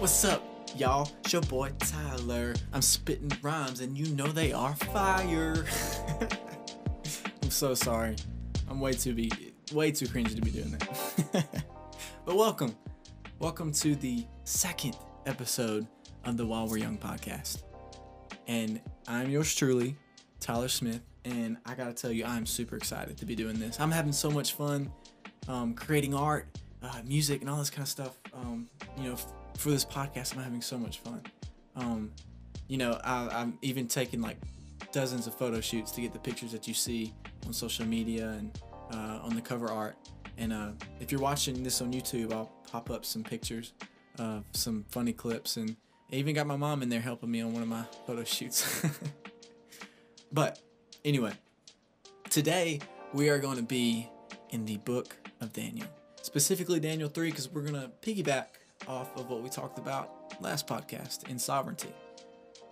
What's up, y'all? It's your boy Tyler. I'm spitting rhymes, and you know they are fire. I'm so sorry. I'm way too be way too cringy to be doing that. but welcome, welcome to the second episode of the While We're Young podcast. And I'm yours truly, Tyler Smith. And I gotta tell you, I'm super excited to be doing this. I'm having so much fun um, creating art, uh, music, and all this kind of stuff. Um, you know, for this podcast, I'm having so much fun. Um, you know, I, I'm even taking like dozens of photo shoots to get the pictures that you see on social media and uh, on the cover art. And uh, if you're watching this on YouTube, I'll pop up some pictures of some funny clips. And I even got my mom in there helping me on one of my photo shoots. but anyway, today we are going to be in the book of Daniel, specifically Daniel 3, because we're going to piggyback off of what we talked about last podcast in sovereignty.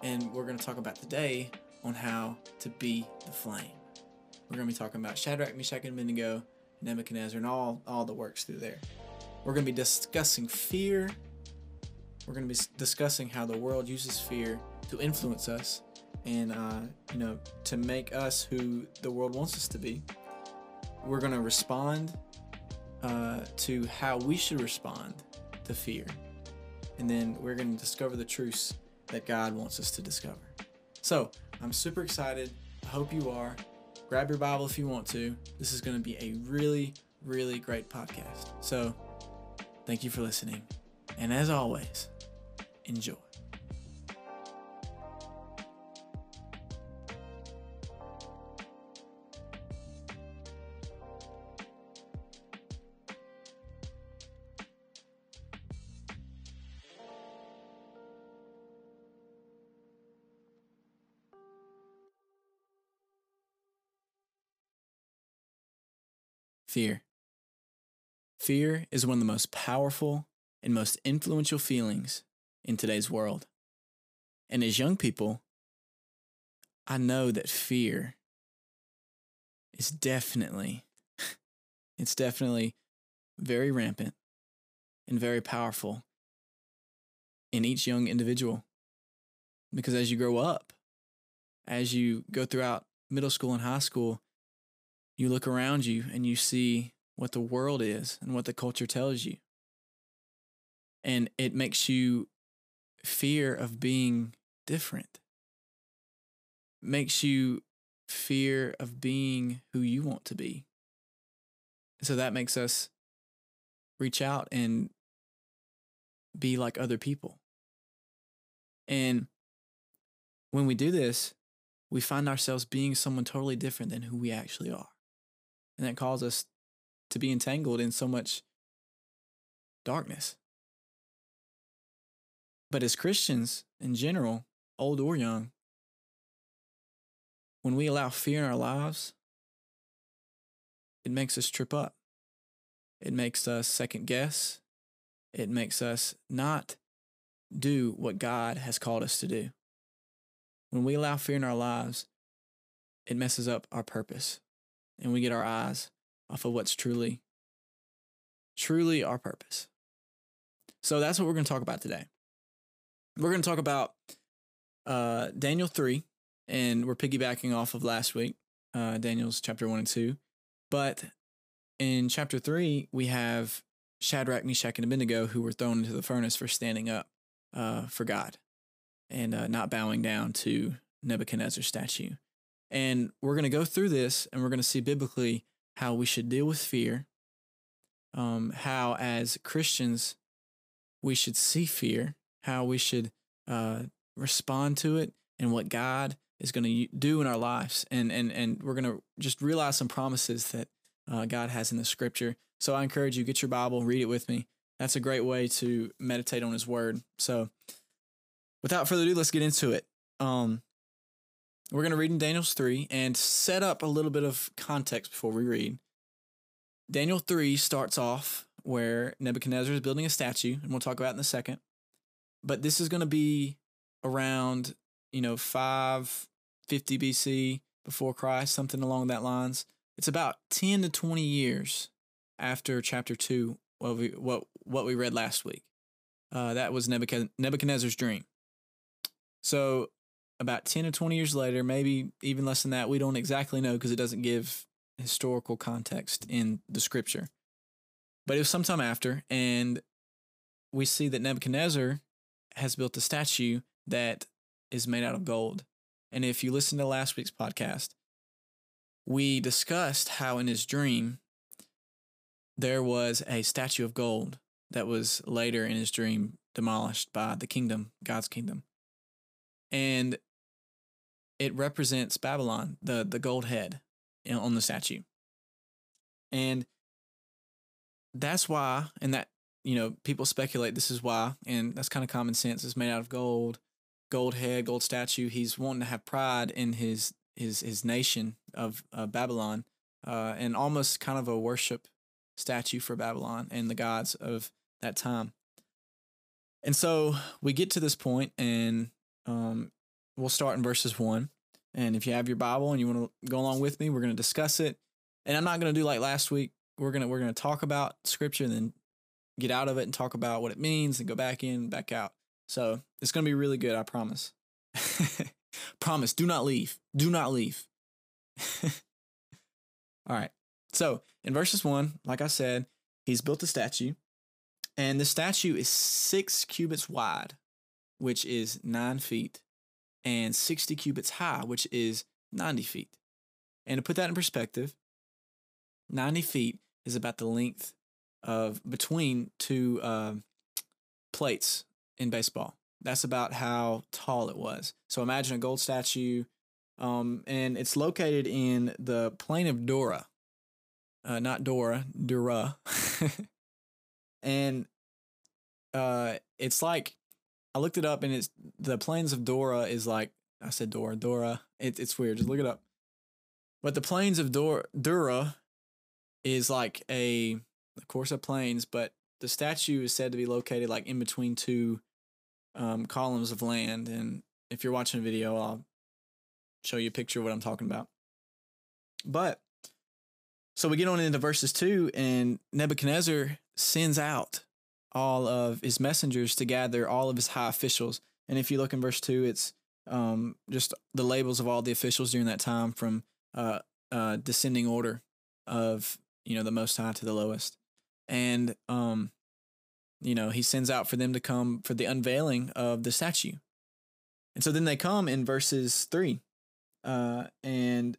And we're going to talk about today on how to be the flame. We're going to be talking about Shadrach, Meshach, and Abednego, Nebuchadnezzar, and all, all the works through there. We're going to be discussing fear. We're going to be discussing how the world uses fear to influence us and, uh, you know, to make us who the world wants us to be. We're going to respond uh, to how we should respond to fear. And then we're going to discover the truths that God wants us to discover. So I'm super excited. I hope you are. Grab your Bible if you want to. This is going to be a really, really great podcast. So thank you for listening. And as always, enjoy. Fear is one of the most powerful and most influential feelings in today's world. And as young people, I know that fear is definitely, it's definitely very rampant and very powerful in each young individual. Because as you grow up, as you go throughout middle school and high school, you look around you and you see what the world is and what the culture tells you. And it makes you fear of being different. Makes you fear of being who you want to be. So that makes us reach out and be like other people. And when we do this, we find ourselves being someone totally different than who we actually are. And that calls us to be entangled in so much darkness. But as Christians in general, old or young, when we allow fear in our lives, it makes us trip up. It makes us second guess. It makes us not do what God has called us to do. When we allow fear in our lives, it messes up our purpose and we get our eyes off of what's truly, truly our purpose. So that's what we're going to talk about today. We're going to talk about uh, Daniel 3, and we're piggybacking off of last week, uh, Daniel's chapter 1 and 2. But in chapter 3, we have Shadrach, Meshach, and Abednego who were thrown into the furnace for standing up uh, for God and uh, not bowing down to Nebuchadnezzar's statue. And we're going to go through this and we're going to see biblically how we should deal with fear, um, how as Christians we should see fear, how we should uh, respond to it, and what God is going to do in our lives. And, and, and we're going to just realize some promises that uh, God has in the scripture. So I encourage you, get your Bible, read it with me. That's a great way to meditate on His Word. So without further ado, let's get into it. Um, we're going to read in Daniel's 3 and set up a little bit of context before we read. Daniel 3 starts off where Nebuchadnezzar is building a statue, and we'll talk about in a second. But this is going to be around, you know, 550 BC before Christ, something along that lines. It's about 10 to 20 years after chapter 2, what we, what, what we read last week. Uh, that was Nebuchadnezzar's dream. So, about 10 or 20 years later, maybe even less than that, we don't exactly know because it doesn't give historical context in the scripture. But it was sometime after, and we see that Nebuchadnezzar has built a statue that is made out of gold. And if you listen to last week's podcast, we discussed how in his dream there was a statue of gold that was later in his dream demolished by the kingdom, God's kingdom. And it represents Babylon, the, the gold head on the statue. And that's why, and that, you know, people speculate this is why, and that's kind of common sense. It's made out of gold, gold head, gold statue. He's wanting to have pride in his his his nation of uh, Babylon, uh, and almost kind of a worship statue for Babylon and the gods of that time. And so we get to this point, and um, we'll start in verses one. And if you have your Bible and you want to go along with me, we're going to discuss it. And I'm not going to do like last week. We're gonna we're gonna talk about scripture and then get out of it and talk about what it means and go back in, back out. So it's gonna be really good. I promise. promise. Do not leave. Do not leave. All right. So in verses one, like I said, he's built a statue, and the statue is six cubits wide, which is nine feet, and 60 cubits high, which is 90 feet. And to put that in perspective, 90 feet is about the length of between two uh, plates in baseball. That's about how tall it was. So imagine a gold statue, um, and it's located in the plain of Dora, uh, not Dora, Dura, and uh, it's like I looked it up, and it's the plains of Dora is like I said Dora, Dora. It, it's weird. Just look it up. But the plains of Dora, Dura is like a, of course, a plains, but the statue is said to be located like in between two um, columns of land. And if you're watching a video, I'll show you a picture of what I'm talking about. But so we get on into verses two, and Nebuchadnezzar sends out all of his messengers to gather all of his high officials. And if you look in verse two, it's um, just the labels of all the officials during that time from uh, uh, descending order of you know the most high to the lowest, and um, you know he sends out for them to come for the unveiling of the statue, and so then they come in verses three, uh, and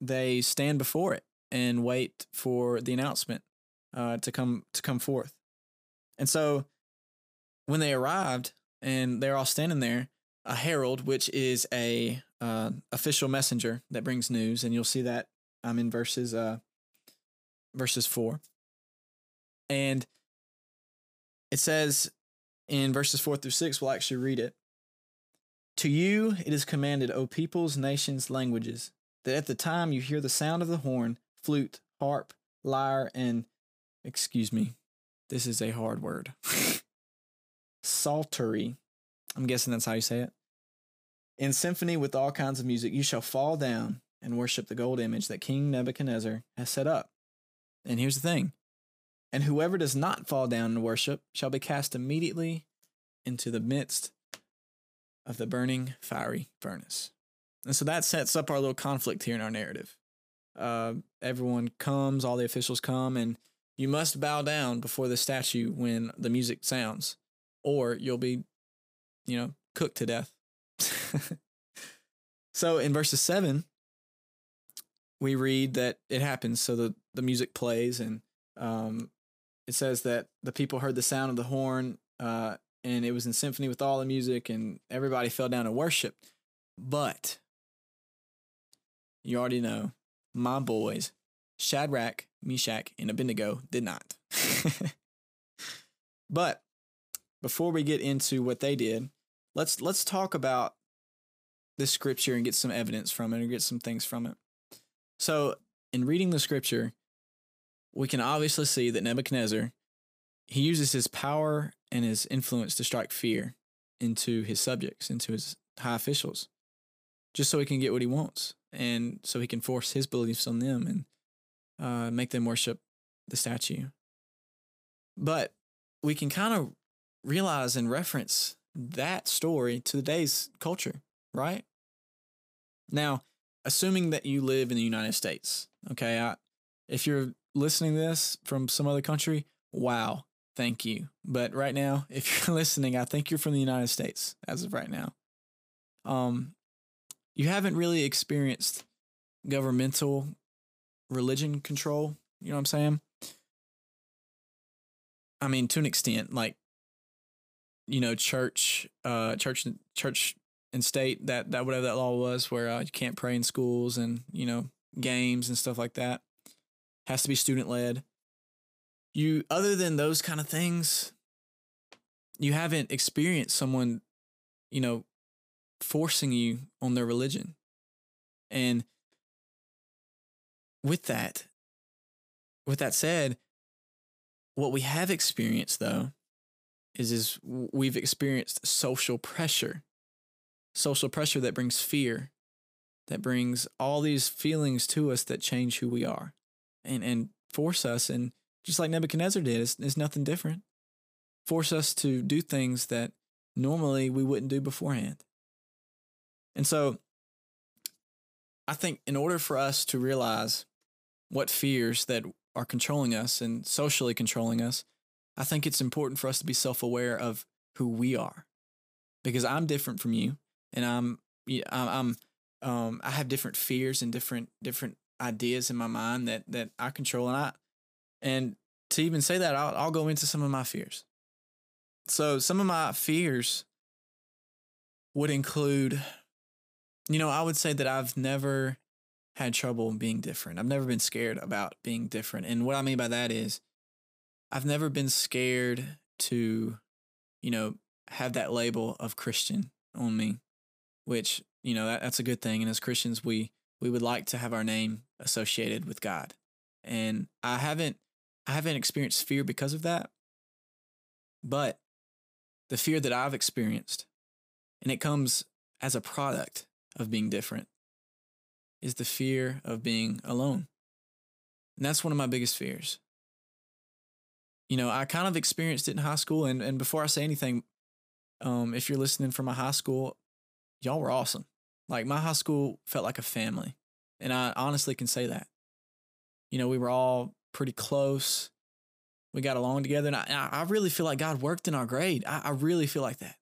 they stand before it and wait for the announcement uh, to come to come forth. And so when they arrived and they're all standing there, a herald, which is a uh, official messenger that brings news, and you'll see that I'm um, in verses uh, verses four, and it says in verses four through six. We'll actually read it. To you it is commanded, O peoples, nations, languages, that at the time you hear the sound of the horn, flute, harp, lyre, and excuse me, this is a hard word. Psaltery. I'm guessing that's how you say it. In symphony with all kinds of music, you shall fall down and worship the gold image that King Nebuchadnezzar has set up. And here's the thing and whoever does not fall down and worship shall be cast immediately into the midst of the burning fiery furnace. And so that sets up our little conflict here in our narrative uh, everyone comes, all the officials come, and you must bow down before the statue when the music sounds, or you'll be, you know, cooked to death. so in verses seven, we read that it happens. So the, the music plays, and um, it says that the people heard the sound of the horn, uh, and it was in symphony with all the music, and everybody fell down and worshiped. But you already know my boys, Shadrach, Meshach, and Abednego, did not. but before we get into what they did, let's let's talk about this scripture and get some evidence from it or get some things from it. So, in reading the scripture, we can obviously see that Nebuchadnezzar he uses his power and his influence to strike fear into his subjects, into his high officials, just so he can get what he wants and so he can force his beliefs on them and uh, make them worship the statue. But we can kind of realize and reference that story to today's culture, right? Now, assuming that you live in the United States, okay, I, if you're listening to this from some other country, wow, thank you. But right now, if you're listening, I think you're from the United States as of right now. Um, you haven't really experienced governmental religion control. You know what I'm saying? I mean, to an extent, like you know, church, uh, church, church and state that that whatever that law was, where uh, you can't pray in schools and you know games and stuff like that, has to be student led. You, other than those kind of things, you haven't experienced someone, you know, forcing you on their religion, and with that, with that said, what we have experienced though is is we've experienced social pressure. Social pressure that brings fear, that brings all these feelings to us that change who we are and and force us and just like Nebuchadnezzar did, it's nothing different. Force us to do things that normally we wouldn't do beforehand. And so I think in order for us to realize what fears that are controlling us and socially controlling us, I think it's important for us to be self aware of who we are, because I'm different from you, and I'm I'm um I have different fears and different different ideas in my mind that that I control, and I and to even say that I'll I'll go into some of my fears. So some of my fears would include, you know, I would say that I've never had trouble being different. I've never been scared about being different. And what I mean by that is I've never been scared to, you know, have that label of Christian on me, which, you know, that, that's a good thing. And as Christians, we we would like to have our name associated with God. And I haven't I haven't experienced fear because of that. But the fear that I've experienced, and it comes as a product of being different, is the fear of being alone. And that's one of my biggest fears. You know, I kind of experienced it in high school. And, and before I say anything, um, if you're listening from my high school, y'all were awesome. Like my high school felt like a family. And I honestly can say that. You know, we were all pretty close. We got along together. And I, I really feel like God worked in our grade. I, I really feel like that.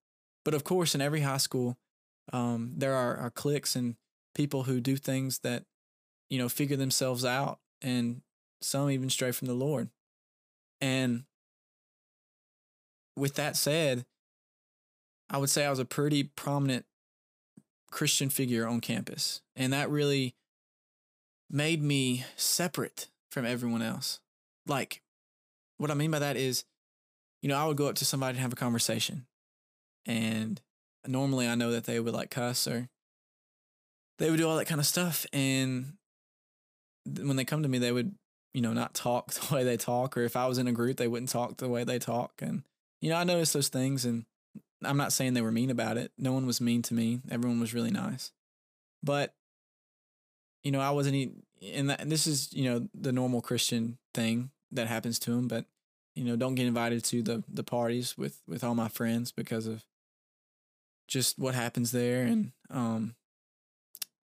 But of course, in every high school, um, there are, are cliques and people who do things that, you know, figure themselves out and some even stray from the Lord. And with that said, I would say I was a pretty prominent Christian figure on campus. And that really made me separate from everyone else. Like, what I mean by that is, you know, I would go up to somebody and have a conversation. And normally I know that they would like cuss or they would do all that kind of stuff. And when they come to me, they would, you know, not talk the way they talk. Or if I was in a group, they wouldn't talk the way they talk. And, you know, I noticed those things. And I'm not saying they were mean about it. No one was mean to me. Everyone was really nice. But, you know, I wasn't, and, that, and this is, you know, the normal Christian thing that happens to them. But, you know, don't get invited to the, the parties with, with all my friends because of just what happens there. And, um,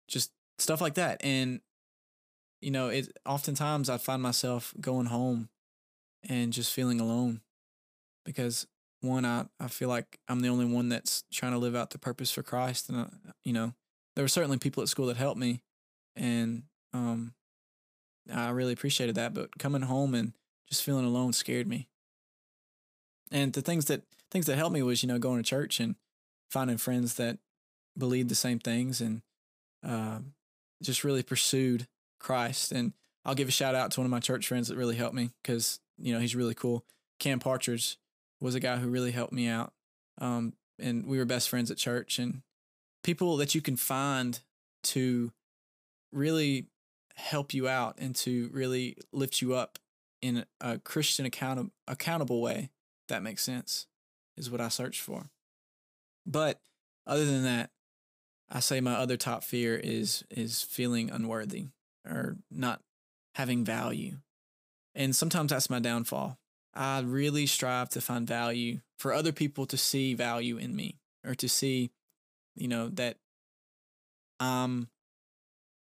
just stuff like that. And you know, it oftentimes I find myself going home and just feeling alone because one, I, I feel like I'm the only one that's trying to live out the purpose for Christ. And, uh, you know, there were certainly people at school that helped me and, um, I really appreciated that, but coming home and just feeling alone scared me. And the things that, things that helped me was, you know, going to church and finding friends that believed the same things and uh, just really pursued Christ. And I'll give a shout out to one of my church friends that really helped me because, you know, he's really cool. Cam Partridge was a guy who really helped me out. Um, and we were best friends at church and people that you can find to really help you out and to really lift you up in a Christian account- accountable way. That makes sense, is what I searched for. But other than that, I say my other top fear is is feeling unworthy or not having value. And sometimes that's my downfall. I really strive to find value for other people to see value in me or to see, you know, that I'm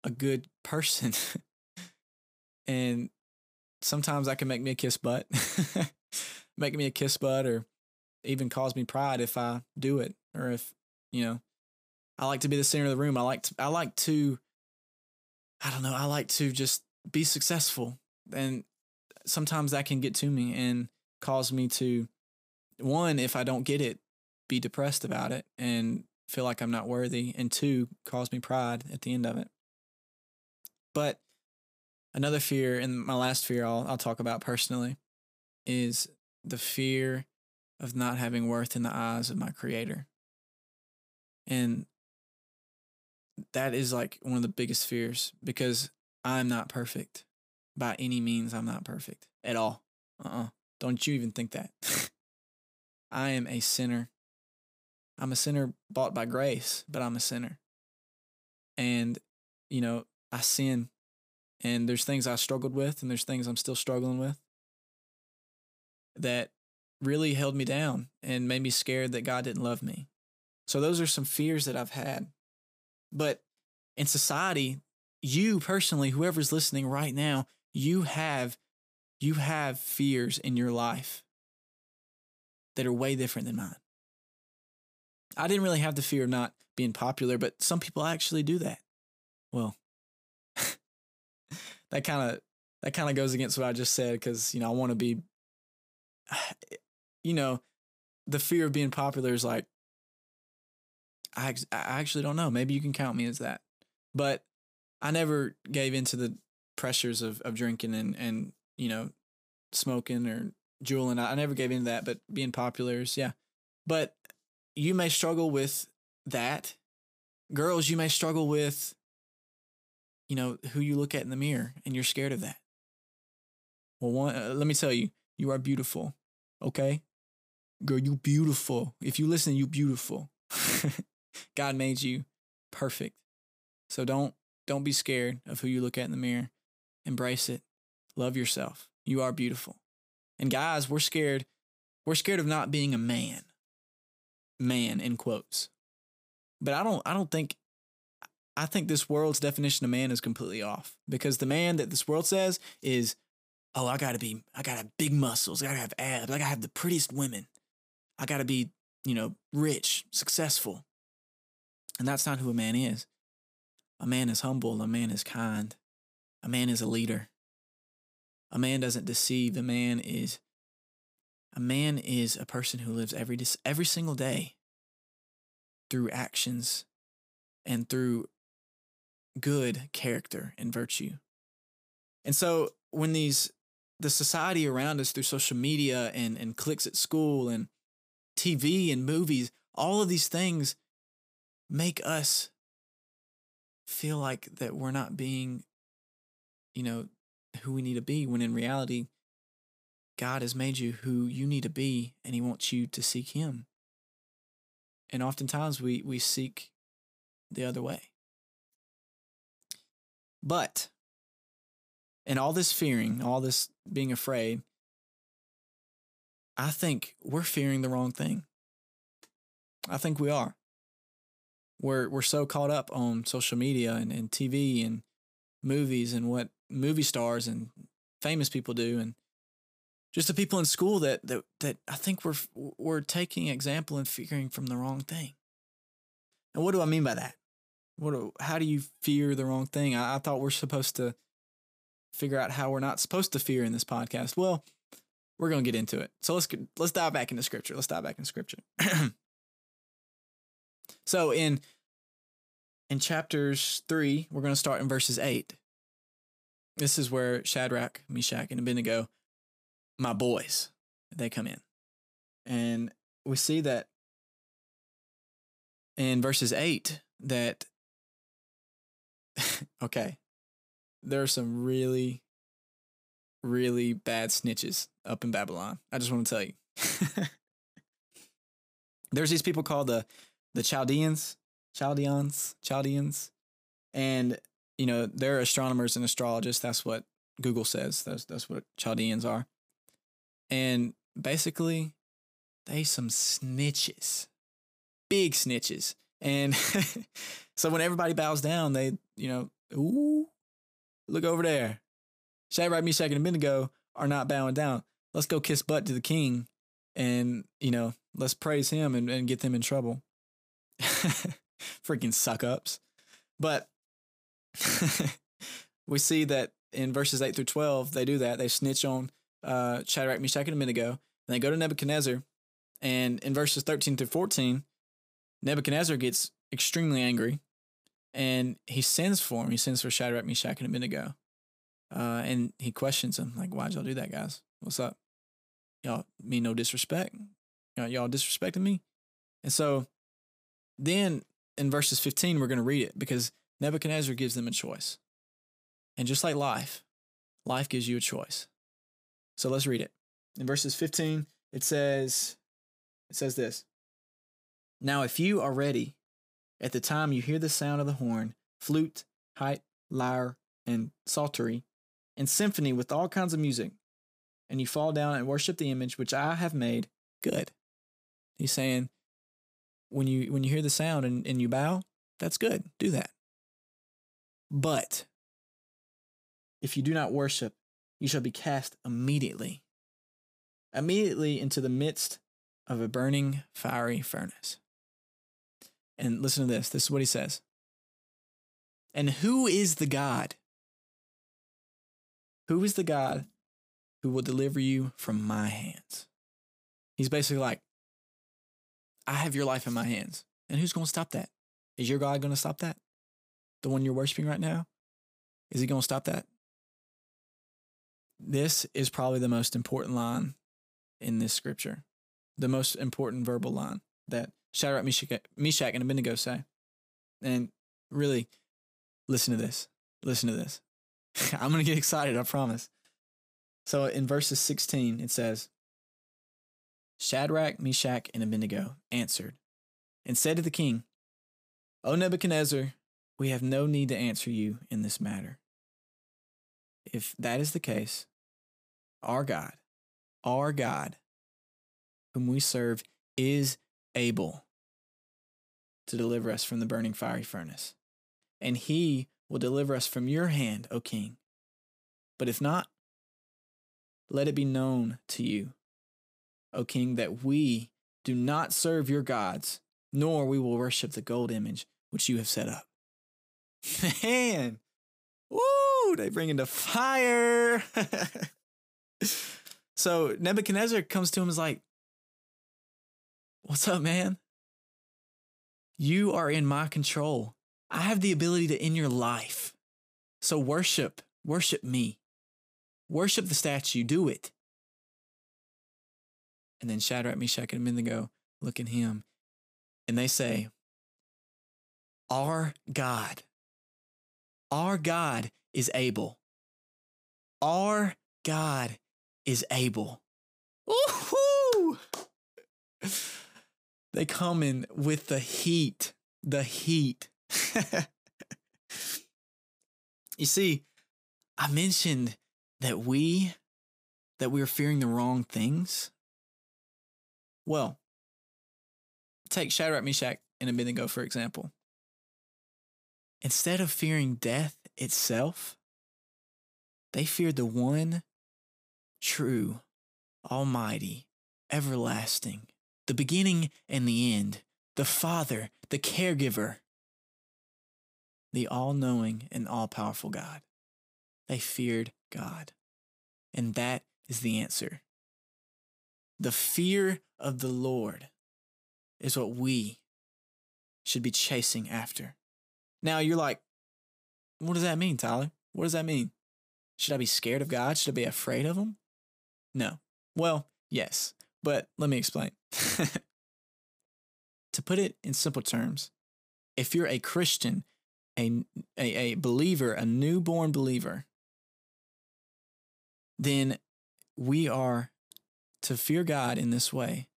a good person. and sometimes that can make me a kiss butt, make me a kiss butt, or even cause me pride if I do it, or if you know, I like to be the center of the room. I like to, I like to, I don't know, I like to just be successful, and sometimes that can get to me and cause me to, one, if I don't get it, be depressed about it and feel like I'm not worthy, and two, cause me pride at the end of it. But another fear, and my last fear I'll, I'll talk about personally, is the fear of not having worth in the eyes of my creator. And that is like one of the biggest fears because I'm not perfect. By any means, I'm not perfect at all. Uh uh-uh. uh. do not you even think that. I am a sinner. I'm a sinner bought by grace, but I'm a sinner. And, you know, I sin and there's things I struggled with and there's things I'm still struggling with that really held me down and made me scared that God didn't love me. So those are some fears that I've had. But in society, you personally, whoever's listening right now, you have you have fears in your life that are way different than mine. I didn't really have the fear of not being popular, but some people actually do that. Well, that kind of that kind of goes against what I just said because you know I want to be, you know, the fear of being popular is like I I actually don't know. Maybe you can count me as that, but I never gave into the pressures of of drinking and and you know smoking or juuling. I, I never gave into that, but being popular is yeah. But you may struggle with that. Girls, you may struggle with, you know, who you look at in the mirror and you're scared of that. Well, one, uh, let me tell you, you are beautiful. Okay? Girl, you beautiful. If you listen, you beautiful. God made you perfect. So don't don't be scared of who you look at in the mirror. Embrace it. Love yourself. You are beautiful. And guys, we're scared. We're scared of not being a man man in quotes. But I don't I don't think I think this world's definition of man is completely off because the man that this world says is, oh, I gotta be, I gotta have big muscles, I gotta have abs, I gotta have the prettiest women, I gotta be, you know, rich, successful. And that's not who a man is. A man is humble, a man is kind, a man is a leader. A man doesn't deceive, a man is a man is a person who lives every every single day through actions and through good character and virtue. And so when these the society around us through social media and and clicks at school and TV and movies, all of these things make us feel like that we're not being you know who we need to be when in reality God has made you who you need to be, and He wants you to seek Him. And oftentimes we, we seek the other way. But in all this fearing, all this being afraid, I think we're fearing the wrong thing. I think we are. We're we're so caught up on social media and, and TV and movies and what movie stars and famous people do and just the people in school that that that I think we're we're taking example and figuring from the wrong thing. And what do I mean by that? What do, how do you fear the wrong thing? I, I thought we're supposed to figure out how we're not supposed to fear in this podcast. Well, we're going to get into it. So let's let's dive back into scripture. Let's dive back into scripture. so in in chapters 3, we're going to start in verses 8. This is where Shadrach, Meshach, and Abednego my boys. They come in. And we see that in verses 8 that okay, there are some really really bad snitches up in Babylon. I just want to tell you. There's these people called the the Chaldeans, Chaldeans, Chaldeans, and you know they're astronomers and astrologists. That's what Google says. That's that's what Chaldeans are And basically, they some snitches, big snitches. And so when everybody bows down, they, you know, ooh, look over there. Shadrach, Meshach, and Abednego are not bowing down. Let's go kiss butt to the king and, you know, let's praise him and, and get them in trouble. Freaking suck ups. But we see that in verses 8 through 12, they do that. They snitch on uh, Shadrach, Meshach, and Abednego. And they go to Nebuchadnezzar. And in verses 13 through 14, Nebuchadnezzar gets extremely angry and he sends for him. He sends for Shadrach, Meshach, and Abednego. Uh, and he questions them, like, why'd y'all do that, guys? What's up? Y'all mean no disrespect? Y'all disrespecting me? And so then in verses 15, we're going to read it because Nebuchadnezzar gives them a choice. And just like life, life gives you a choice. So let's read it. In verses 15, it says, it says this. Now, if you are ready at the time you hear the sound of the horn, flute, pipe, lyre, and psaltery, and symphony with all kinds of music, and you fall down and worship the image which I have made, good. He's saying, when you when you hear the sound and, and you bow, that's good. Do that. But if you do not worship, you shall be cast immediately, immediately into the midst of a burning fiery furnace. And listen to this. This is what he says. And who is the God? Who is the God who will deliver you from my hands? He's basically like, I have your life in my hands. And who's going to stop that? Is your God going to stop that? The one you're worshiping right now? Is he going to stop that? This is probably the most important line in this scripture, the most important verbal line that Shadrach, Meshach, Meshach and Abednego say. And really, listen to this. Listen to this. I'm going to get excited, I promise. So in verses 16, it says, Shadrach, Meshach, and Abednego answered and said to the king, O Nebuchadnezzar, we have no need to answer you in this matter. If that is the case, our God, our God, whom we serve, is able to deliver us from the burning fiery furnace. And he will deliver us from your hand, O king. But if not, let it be known to you, O king, that we do not serve your gods, nor we will worship the gold image which you have set up. Man, woo, they bring into fire. so Nebuchadnezzar comes to him and is like, What's up, man? You are in my control. I have the ability to end your life. So worship, worship me. Worship the statue, do it. And then Shadrach, Meshach, and Abednego look at him and they say, Our God, our God is able. Our God is able. Woohoo! They come in with the heat, the heat. you see, I mentioned that we that we are fearing the wrong things. Well, take Shadrach, Meshach, and Abednego for example. Instead of fearing death itself, they feared the one true, almighty, everlasting, the beginning and the end, the Father, the caregiver, the all knowing and all powerful God. They feared God. And that is the answer. The fear of the Lord is what we should be chasing after. Now you're like, what does that mean, Tyler? What does that mean? Should I be scared of God? Should I be afraid of Him? No. Well, yes, but let me explain. to put it in simple terms, if you're a Christian, a, a, a believer, a newborn believer, then we are to fear God in this way.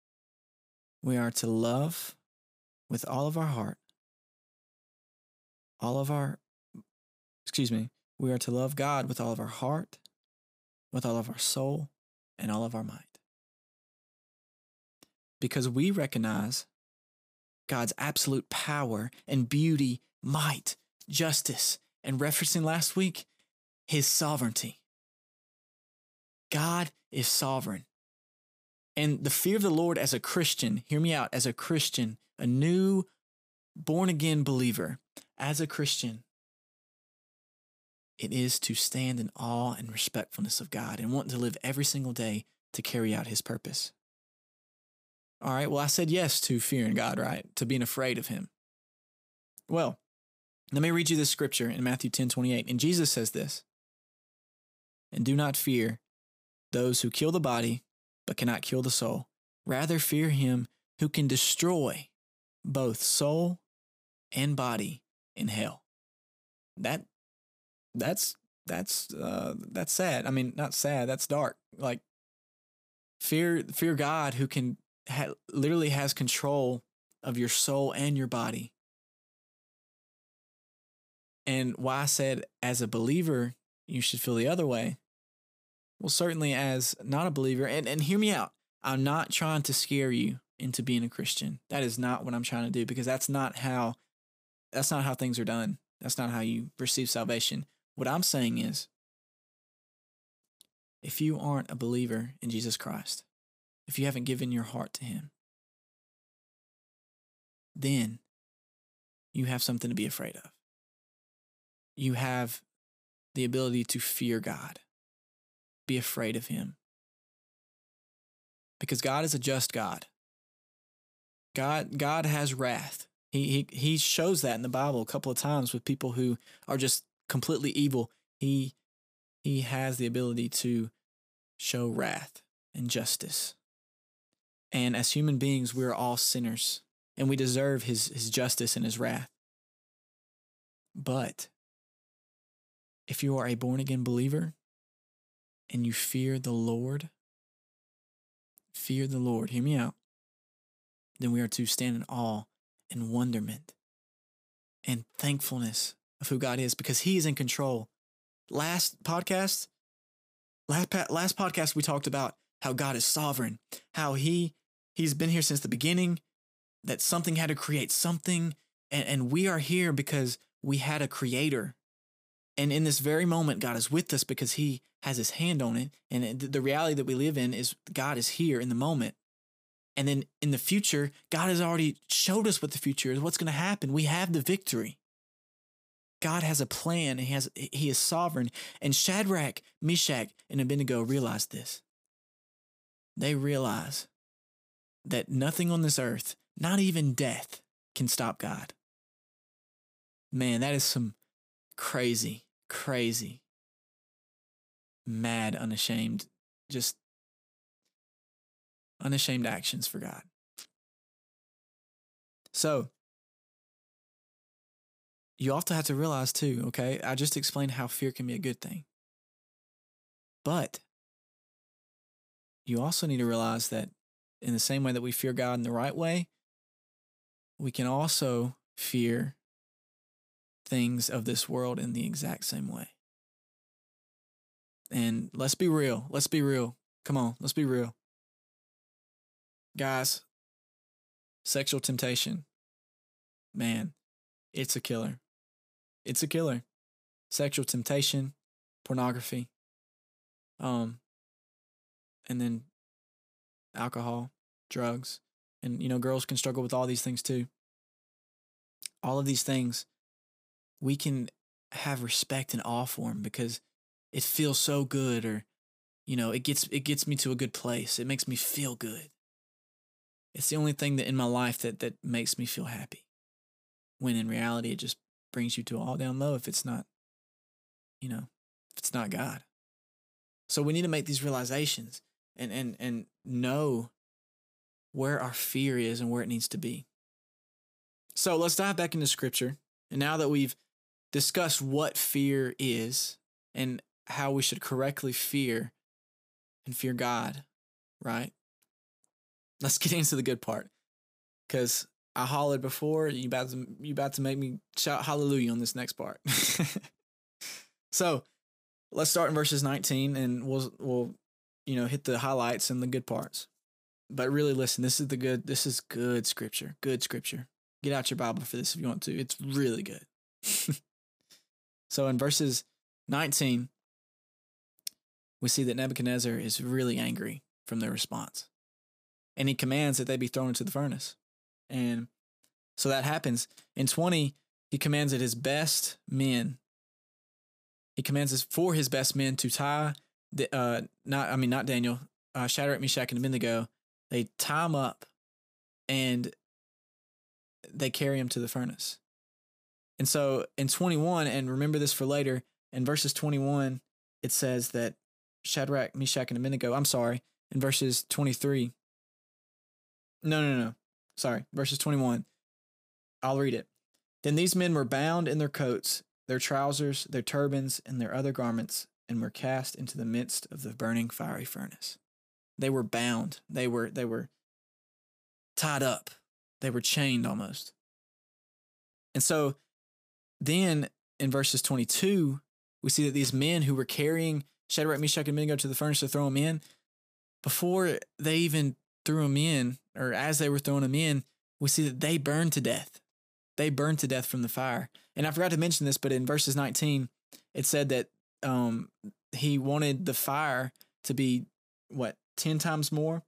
We are to love with all of our heart, all of our, excuse me, we are to love God with all of our heart, with all of our soul, and all of our might. because we recognize God's absolute power and beauty, might, justice, and referencing last week, his sovereignty. God is sovereign. And the fear of the Lord as a Christian, hear me out, as a Christian, a new born again believer, as a Christian, it is to stand in awe and respectfulness of God and want to live every single day to carry out his purpose. All right, well, I said yes to fearing God, right? To being afraid of him. Well, let me read you this scripture in Matthew 10 28. And Jesus says this And do not fear those who kill the body, but cannot kill the soul. Rather, fear him who can destroy both soul and body in hell. That that's that's uh that's sad. I mean, not sad, that's dark. Like fear fear God who can ha- literally has control of your soul and your body. And why I said as a believer, you should feel the other way. Well, certainly as not a believer, and, and hear me out. I'm not trying to scare you into being a Christian. That is not what I'm trying to do because that's not how that's not how things are done. That's not how you receive salvation. What I'm saying is if you aren't a believer in Jesus Christ, if you haven't given your heart to him, then you have something to be afraid of. You have the ability to fear God, be afraid of him. Because God is a just God. God, God has wrath. He, he, he shows that in the Bible a couple of times with people who are just completely evil. He, he has the ability to show wrath and justice. And as human beings, we are all sinners and we deserve his, his justice and his wrath. But if you are a born again believer and you fear the Lord, fear the Lord, hear me out, then we are to stand in awe and wonderment and thankfulness of who God is because He is in control. Last podcast, last, last podcast, we talked about how God is sovereign, how He He's been here since the beginning, that something had to create something. And, and we are here because we had a creator. And in this very moment, God is with us because he has his hand on it. And the reality that we live in is God is here in the moment. And then in the future, God has already showed us what the future is, what's going to happen. We have the victory. God has a plan he has he is sovereign. And Shadrach, Meshach, and Abednego realized this. They realize that nothing on this earth, not even death, can stop God. Man, that is some crazy, crazy, mad, unashamed, just unashamed actions for God. So, you also have to realize, too, okay? I just explained how fear can be a good thing. But you also need to realize that in the same way that we fear God in the right way, we can also fear things of this world in the exact same way. And let's be real. Let's be real. Come on, let's be real. Guys, sexual temptation, man, it's a killer. It's a killer. Sexual temptation, pornography, um, and then alcohol, drugs, and you know, girls can struggle with all these things too. All of these things, we can have respect and awe for them because it feels so good, or you know, it gets it gets me to a good place. It makes me feel good. It's the only thing that in my life that that makes me feel happy. When in reality, it just brings you to all down low if it's not, you know, if it's not God. So we need to make these realizations and and and know where our fear is and where it needs to be. So let's dive back into scripture. And now that we've discussed what fear is and how we should correctly fear and fear God, right? Let's get into the good part. Cause I hollered before, you about to you about to make me shout hallelujah on this next part. so let's start in verses 19 and we'll we'll you know, hit the highlights and the good parts. but really listen, this is the good this is good scripture. Good scripture. Get out your Bible for this if you want to. It's really good. so in verses 19, we see that Nebuchadnezzar is really angry from their response. And he commands that they be thrown into the furnace. And so that happens. In 20, he commands that his best men, he commands us for his best men to tie, the, uh, not, I mean, not Daniel, uh, Shadrach, Meshach, and Abednego. They tie him up and they carry him to the furnace. And so in 21, and remember this for later, in verses 21, it says that Shadrach, Meshach, and Abednego, I'm sorry, in verses 23. No, no, no. Sorry, verses 21. I'll read it. Then these men were bound in their coats, their trousers, their turbans, and their other garments, and were cast into the midst of the burning fiery furnace. They were bound. They were they were tied up. They were chained almost. And so then in verses 22, we see that these men who were carrying Shadrach, Meshach, and Abednego to the furnace to throw them in, before they even threw them in, or as they were throwing them in, we see that they burned to death. They burned to death from the fire. And I forgot to mention this, but in verses 19, it said that um, he wanted the fire to be, what, 10 times more?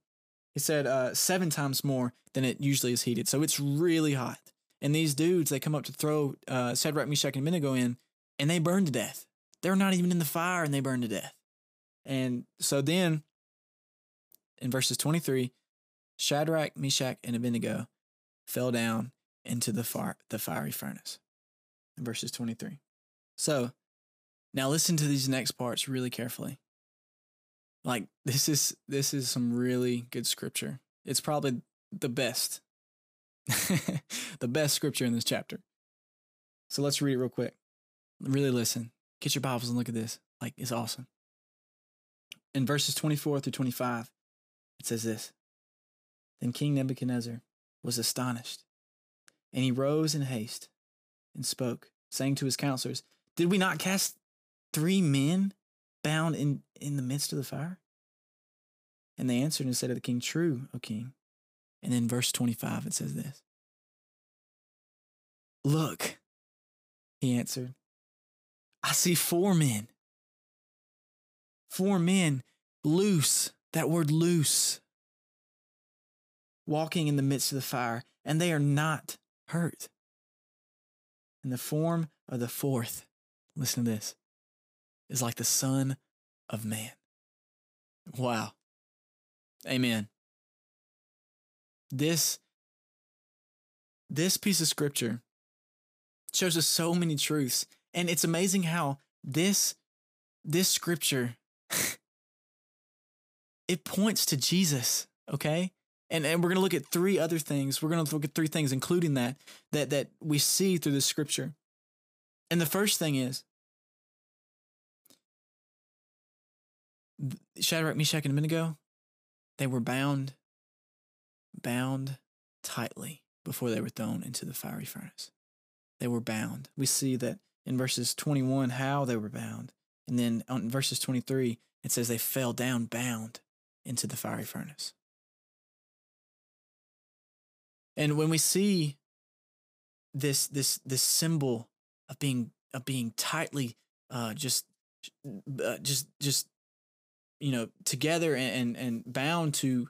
He said uh, seven times more than it usually is heated. So it's really hot. And these dudes, they come up to throw uh, Shadrach, Meshach, and Abednego in, and they burn to death. They're not even in the fire, and they burn to death. And so then, in verses 23, Shadrach, Meshach, and Abednego fell down into the fire, the fiery furnace. In verses 23. So now listen to these next parts really carefully. Like this is this is some really good scripture. It's probably the best. the best scripture in this chapter. So let's read it real quick. Really listen. Get your Bibles and look at this. Like it's awesome. In verses 24 through 25, it says this. Then King Nebuchadnezzar was astonished, and he rose in haste and spoke, saying to his counselors, Did we not cast three men bound in, in the midst of the fire? And they answered and said to the king, True, O king. And then verse 25, it says this Look, he answered, I see four men. Four men loose, that word loose, walking in the midst of the fire, and they are not hurt. And the form of the fourth, listen to this, is like the Son of Man. Wow. Amen. This this piece of scripture shows us so many truths and it's amazing how this this scripture it points to Jesus, okay? And and we're going to look at three other things. We're going to look at three things including that that that we see through the scripture. And the first thing is Shadrach, Meshach, and Abednego, they were bound, bound tightly before they were thrown into the fiery furnace. They were bound. We see that in verses 21 how they were bound. And then on verses 23, it says they fell down bound into the fiery furnace. And when we see this this this symbol of being of being tightly uh, just uh, just just you know together and, and and bound to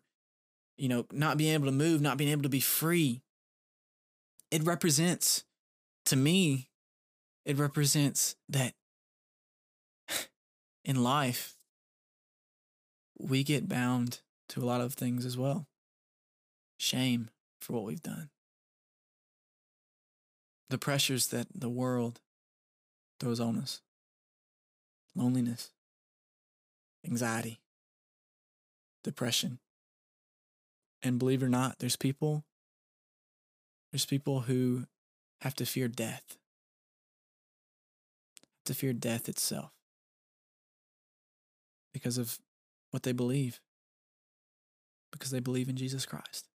you know not being able to move not being able to be free it represents to me it represents that in life we get bound to a lot of things as well. Shame for what we've done. The pressures that the world throws on us. Loneliness. Anxiety, depression. And believe it or not, there's people there's people who have to fear death. To fear death itself. Because of what they believe. Because they believe in Jesus Christ.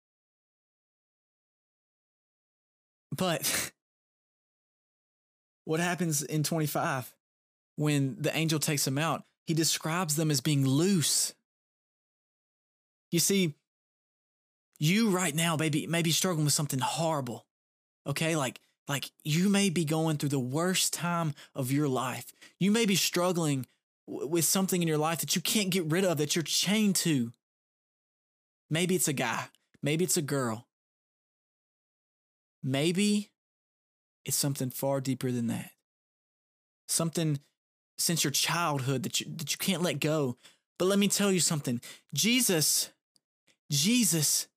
But what happens in 25 when the angel takes them out? he describes them as being loose. You see, you right now maybe maybe struggling with something horrible. Okay? Like like you may be going through the worst time of your life. You may be struggling w- with something in your life that you can't get rid of that you're chained to. Maybe it's a guy, maybe it's a girl. Maybe it's something far deeper than that. Something since your childhood that you, that you can't let go. But let me tell you something Jesus, Jesus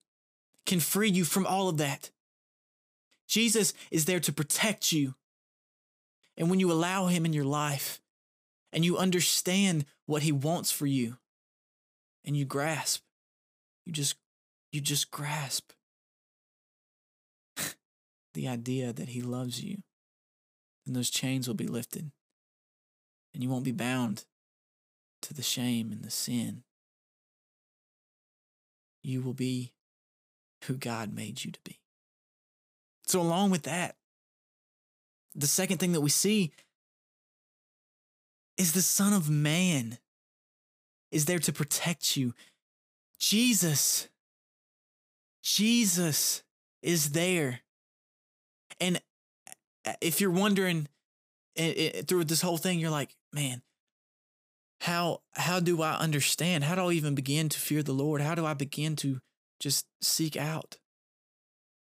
can free you from all of that. Jesus is there to protect you. And when you allow him in your life and you understand what he wants for you and you grasp, you just you just grasp the idea that he loves you. then those chains will be lifted. And you won't be bound to the shame and the sin. You will be who God made you to be. So, along with that, the second thing that we see is the Son of Man is there to protect you. Jesus, Jesus is there. And uh, if you're wondering through this whole thing, you're like, man, how how do I understand? How do I even begin to fear the Lord? How do I begin to just seek out,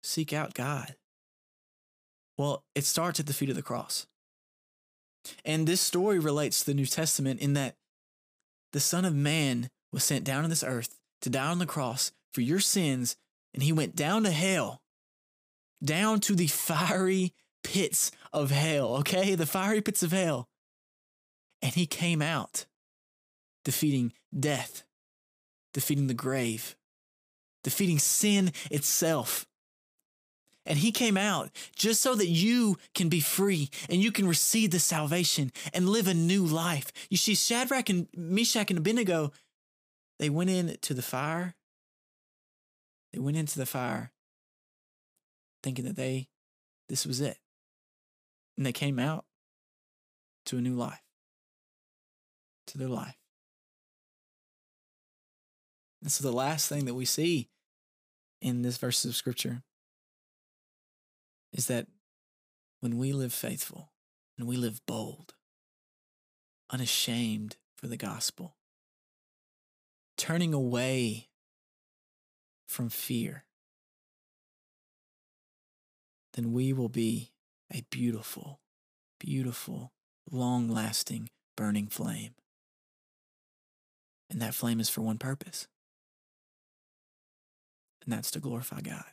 seek out God? Well, it starts at the feet of the cross. And this story relates to the New Testament in that the Son of Man was sent down on this earth to die on the cross for your sins, and he went down to hell, down to the fiery pits of hell, okay? The fiery pits of hell. And he came out defeating death, defeating the grave, defeating sin itself. And he came out just so that you can be free and you can receive the salvation and live a new life. You see, Shadrach and Meshach and Abednego, they went into the fire. They went into the fire thinking that they, this was it. And they came out to a new life, to their life. And so the last thing that we see in this verse of scripture is that when we live faithful and we live bold, unashamed for the gospel, turning away from fear, then we will be a beautiful, beautiful, long lasting, burning flame. And that flame is for one purpose, and that's to glorify God.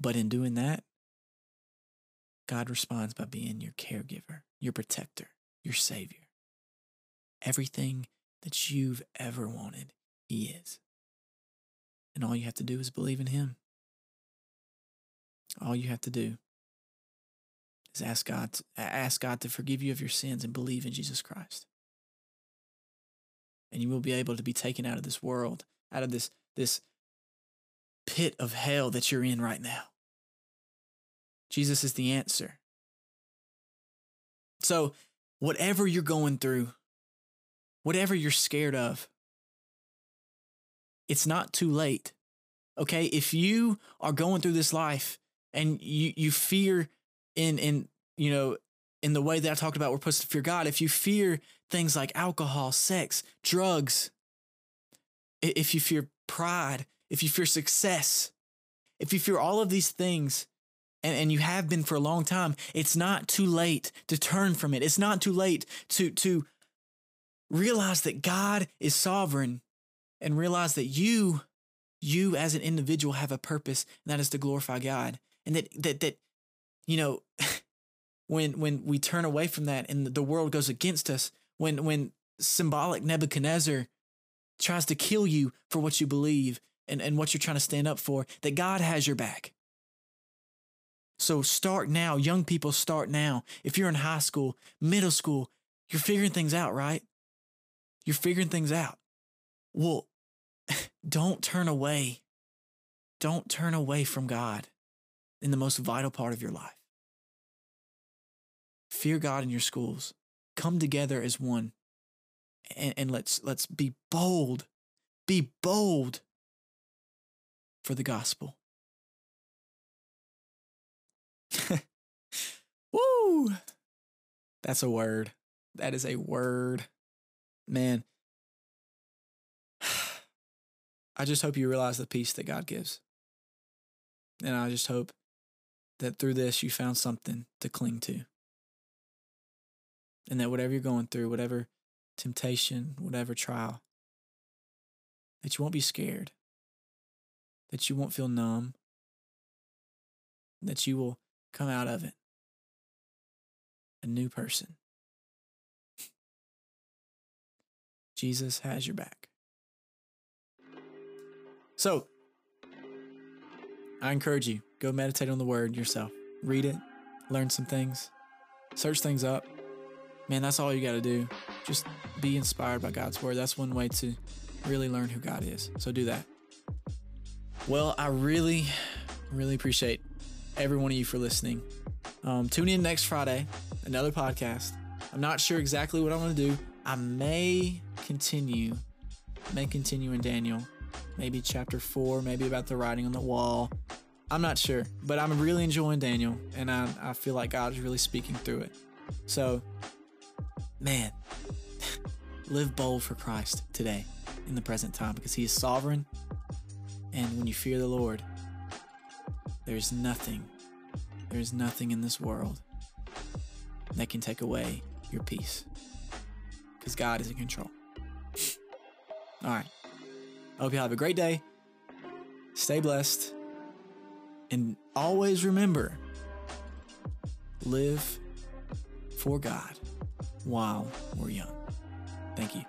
But in doing that, God responds by being your caregiver, your protector, your savior. Everything that you've ever wanted, He is. And all you have to do is believe in Him. All you have to do is ask God, to, ask God to forgive you of your sins and believe in Jesus Christ. And you will be able to be taken out of this world, out of this, this pit of hell that you're in right now. Jesus is the answer. So, whatever you're going through, whatever you're scared of, it's not too late. Okay? If you are going through this life and you you fear in in you know in the way that I talked about we're supposed to fear God, if you fear things like alcohol, sex, drugs, if you fear pride, if you fear success, if you fear all of these things, and, and you have been for a long time, it's not too late to turn from it. It's not too late to, to realize that God is sovereign and realize that you, you as an individual have a purpose, and that is to glorify God. And that, that, that, you know, when, when we turn away from that and the world goes against us, when, when symbolic Nebuchadnezzar tries to kill you for what you believe and, and what you're trying to stand up for, that God has your back. So start now. Young people start now. If you're in high school, middle school, you're figuring things out, right? You're figuring things out. Well, don't turn away. Don't turn away from God in the most vital part of your life. Fear God in your schools. Come together as one. And, and let's let's be bold. Be bold for the gospel. Woo! That's a word. That is a word. Man, I just hope you realize the peace that God gives. And I just hope that through this you found something to cling to. And that whatever you're going through, whatever temptation, whatever trial, that you won't be scared, that you won't feel numb, that you will come out of it a new person. Jesus has your back. So, I encourage you go meditate on the word yourself. Read it, learn some things, search things up. Man, that's all you got to do. Just be inspired by God's word. That's one way to really learn who God is. So do that. Well, I really, really appreciate every one of you for listening. Um, tune in next Friday, another podcast. I'm not sure exactly what I'm going to do. I may continue, may continue in Daniel, maybe chapter four, maybe about the writing on the wall. I'm not sure, but I'm really enjoying Daniel, and I, I feel like God is really speaking through it. So, man, live bold for Christ today in the present time because He is sovereign. And when you fear the Lord, there's nothing there's nothing in this world that can take away your peace because God is in control. All right. I hope you have a great day. Stay blessed. And always remember live for God while we're young. Thank you.